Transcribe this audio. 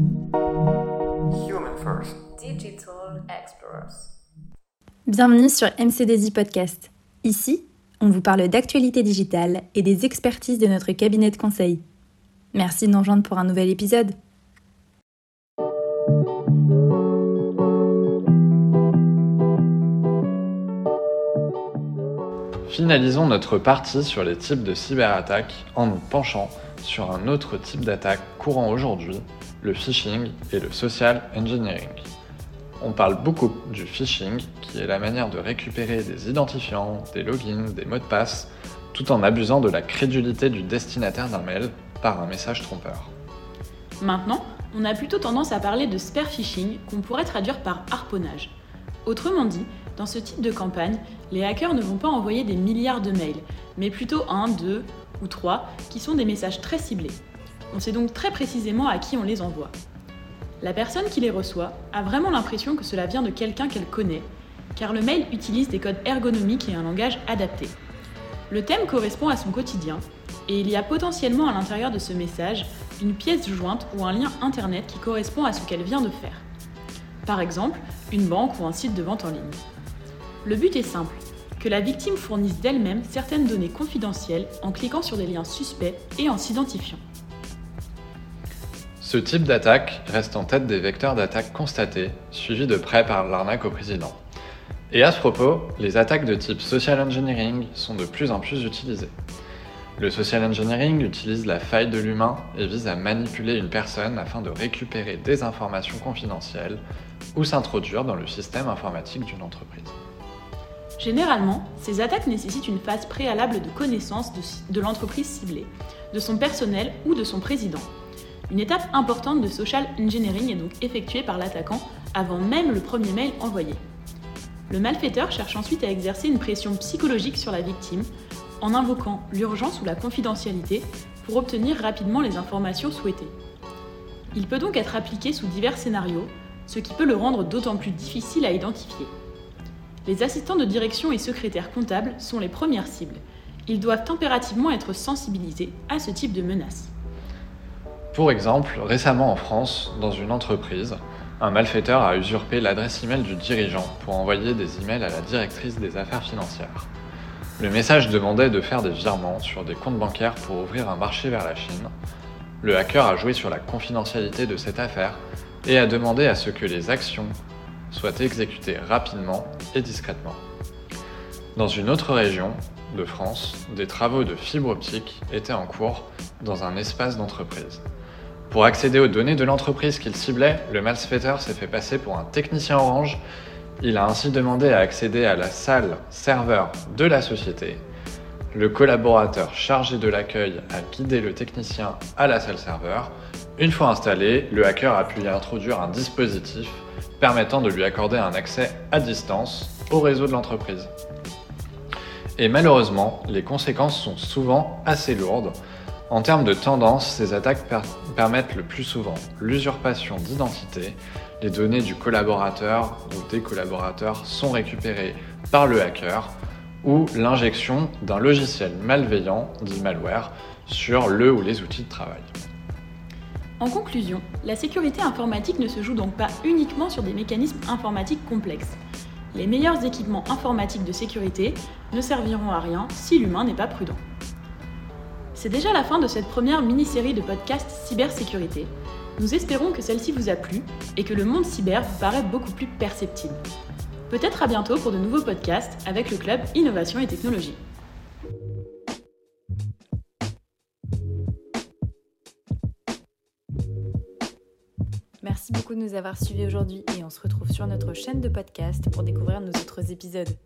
Human First. Digital Explorers. Bienvenue sur MCDZ Podcast. Ici, on vous parle d'actualité digitale et des expertises de notre cabinet de conseil. Merci de nous rejoindre pour un nouvel épisode. Finalisons notre partie sur les types de cyberattaques en nous penchant sur un autre type d'attaque courant aujourd'hui, le phishing et le social engineering. On parle beaucoup du phishing, qui est la manière de récupérer des identifiants, des logins, des mots de passe, tout en abusant de la crédulité du destinataire d'un mail par un message trompeur. Maintenant, on a plutôt tendance à parler de spear phishing qu'on pourrait traduire par harponnage. Autrement dit, dans ce type de campagne, les hackers ne vont pas envoyer des milliards de mails, mais plutôt un, deux ou trois qui sont des messages très ciblés. On sait donc très précisément à qui on les envoie. La personne qui les reçoit a vraiment l'impression que cela vient de quelqu'un qu'elle connaît, car le mail utilise des codes ergonomiques et un langage adapté. Le thème correspond à son quotidien, et il y a potentiellement à l'intérieur de ce message une pièce jointe ou un lien internet qui correspond à ce qu'elle vient de faire. Par exemple, une banque ou un site de vente en ligne. Le but est simple, que la victime fournisse d'elle-même certaines données confidentielles en cliquant sur des liens suspects et en s'identifiant. Ce type d'attaque reste en tête des vecteurs d'attaque constatés, suivis de près par l'arnaque au président. Et à ce propos, les attaques de type social engineering sont de plus en plus utilisées. Le social engineering utilise la faille de l'humain et vise à manipuler une personne afin de récupérer des informations confidentielles ou s'introduire dans le système informatique d'une entreprise. Généralement, ces attaques nécessitent une phase préalable de connaissance de, de l'entreprise ciblée, de son personnel ou de son président. Une étape importante de social engineering est donc effectuée par l'attaquant avant même le premier mail envoyé. Le malfaiteur cherche ensuite à exercer une pression psychologique sur la victime en invoquant l'urgence ou la confidentialité pour obtenir rapidement les informations souhaitées. Il peut donc être appliqué sous divers scénarios, ce qui peut le rendre d'autant plus difficile à identifier. Les assistants de direction et secrétaires comptables sont les premières cibles. Ils doivent impérativement être sensibilisés à ce type de menaces. Pour exemple, récemment en France, dans une entreprise, un malfaiteur a usurpé l'adresse email du dirigeant pour envoyer des emails à la directrice des affaires financières. Le message demandait de faire des virements sur des comptes bancaires pour ouvrir un marché vers la Chine. Le hacker a joué sur la confidentialité de cette affaire et a demandé à ce que les actions soient exécutées rapidement et discrètement. Dans une autre région de France, des travaux de fibre optique étaient en cours dans un espace d'entreprise. Pour accéder aux données de l'entreprise qu'il ciblait, le malfaiteur s'est fait passer pour un technicien orange. Il a ainsi demandé à accéder à la salle serveur de la société. Le collaborateur chargé de l'accueil a guidé le technicien à la salle serveur. Une fois installé, le hacker a pu y introduire un dispositif permettant de lui accorder un accès à distance au réseau de l'entreprise. Et malheureusement, les conséquences sont souvent assez lourdes. En termes de tendance, ces attaques per permettent le plus souvent l'usurpation d'identité, les données du collaborateur ou des collaborateurs sont récupérées par le hacker, ou l'injection d'un logiciel malveillant, dit malware, sur le ou les outils de travail. En conclusion, la sécurité informatique ne se joue donc pas uniquement sur des mécanismes informatiques complexes. Les meilleurs équipements informatiques de sécurité ne serviront à rien si l'humain n'est pas prudent. C'est déjà la fin de cette première mini-série de podcasts cybersécurité. Nous espérons que celle-ci vous a plu et que le monde cyber vous paraît beaucoup plus perceptible. Peut-être à bientôt pour de nouveaux podcasts avec le club Innovation et Technologie. Merci beaucoup de nous avoir suivis aujourd'hui et on se retrouve sur notre chaîne de podcast pour découvrir nos autres épisodes.